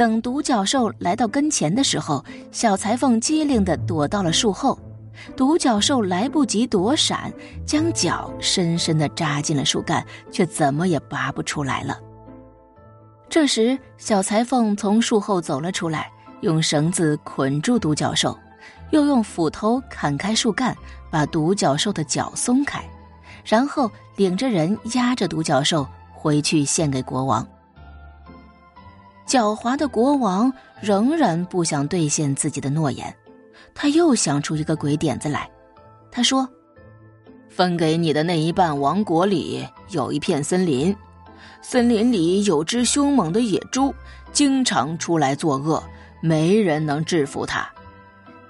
等独角兽来到跟前的时候，小裁缝机灵的躲到了树后。独角兽来不及躲闪，将脚深深的扎进了树干，却怎么也拔不出来了。这时，小裁缝从树后走了出来，用绳子捆住独角兽，又用斧头砍开树干，把独角兽的脚松开，然后领着人押着独角兽回去献给国王。狡猾的国王仍然不想兑现自己的诺言，他又想出一个鬼点子来。他说：“分给你的那一半王国里有一片森林，森林里有只凶猛的野猪，经常出来作恶，没人能制服它。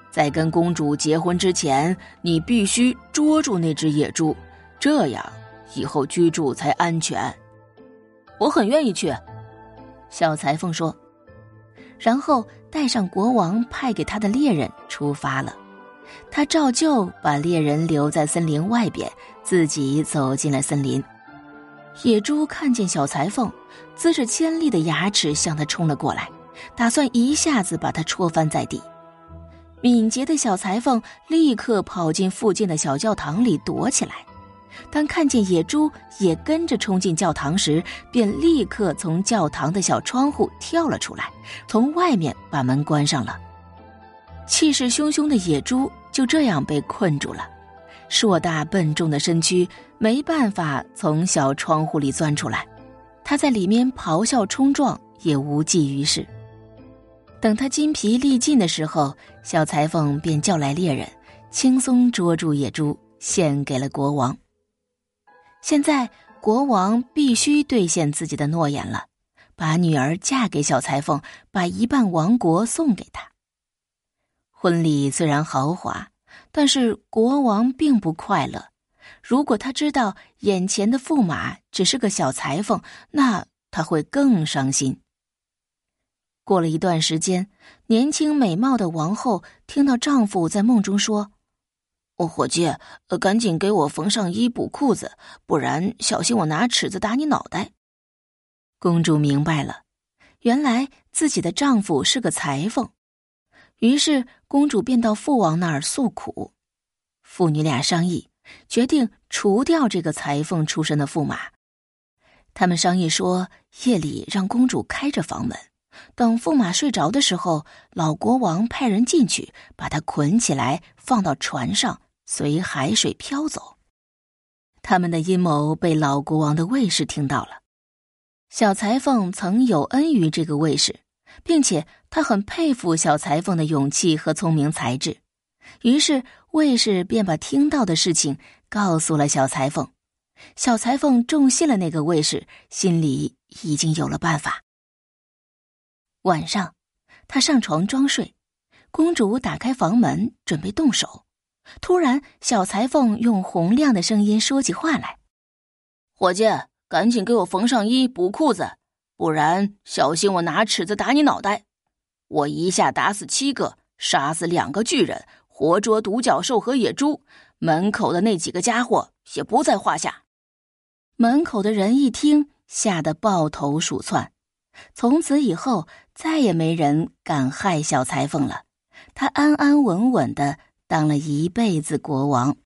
在跟公主结婚之前，你必须捉住那只野猪，这样以后居住才安全。”我很愿意去。小裁缝说，然后带上国王派给他的猎人出发了。他照旧把猎人留在森林外边，自己走进了森林。野猪看见小裁缝，呲着尖利的牙齿向他冲了过来，打算一下子把他戳翻在地。敏捷的小裁缝立刻跑进附近的小教堂里躲起来。当看见野猪也跟着冲进教堂时，便立刻从教堂的小窗户跳了出来，从外面把门关上了。气势汹汹的野猪就这样被困住了，硕大笨重的身躯没办法从小窗户里钻出来，他在里面咆哮冲撞也无济于事。等他筋疲力尽的时候，小裁缝便叫来猎人，轻松捉住野猪，献给了国王。现在国王必须兑现自己的诺言了，把女儿嫁给小裁缝，把一半王国送给他。婚礼虽然豪华，但是国王并不快乐。如果他知道眼前的驸马只是个小裁缝，那他会更伤心。过了一段时间，年轻美貌的王后听到丈夫在梦中说。伙计，赶紧给我缝上衣、补裤子，不然小心我拿尺子打你脑袋。公主明白了，原来自己的丈夫是个裁缝，于是公主便到父王那儿诉苦。父女俩商议，决定除掉这个裁缝出身的驸马。他们商议说，夜里让公主开着房门，等驸马睡着的时候，老国王派人进去，把他捆起来，放到船上。随海水飘走，他们的阴谋被老国王的卫士听到了。小裁缝曾有恩于这个卫士，并且他很佩服小裁缝的勇气和聪明才智，于是卫士便把听到的事情告诉了小裁缝。小裁缝重信了那个卫士，心里已经有了办法。晚上，他上床装睡，公主打开房门准备动手。突然，小裁缝用洪亮的声音说起话来：“伙计，赶紧给我缝上衣、补裤子，不然小心我拿尺子打你脑袋！我一下打死七个，杀死两个巨人，活捉独角兽和野猪，门口的那几个家伙也不在话下。”门口的人一听，吓得抱头鼠窜。从此以后，再也没人敢害小裁缝了。他安安稳稳的。当了一辈子国王。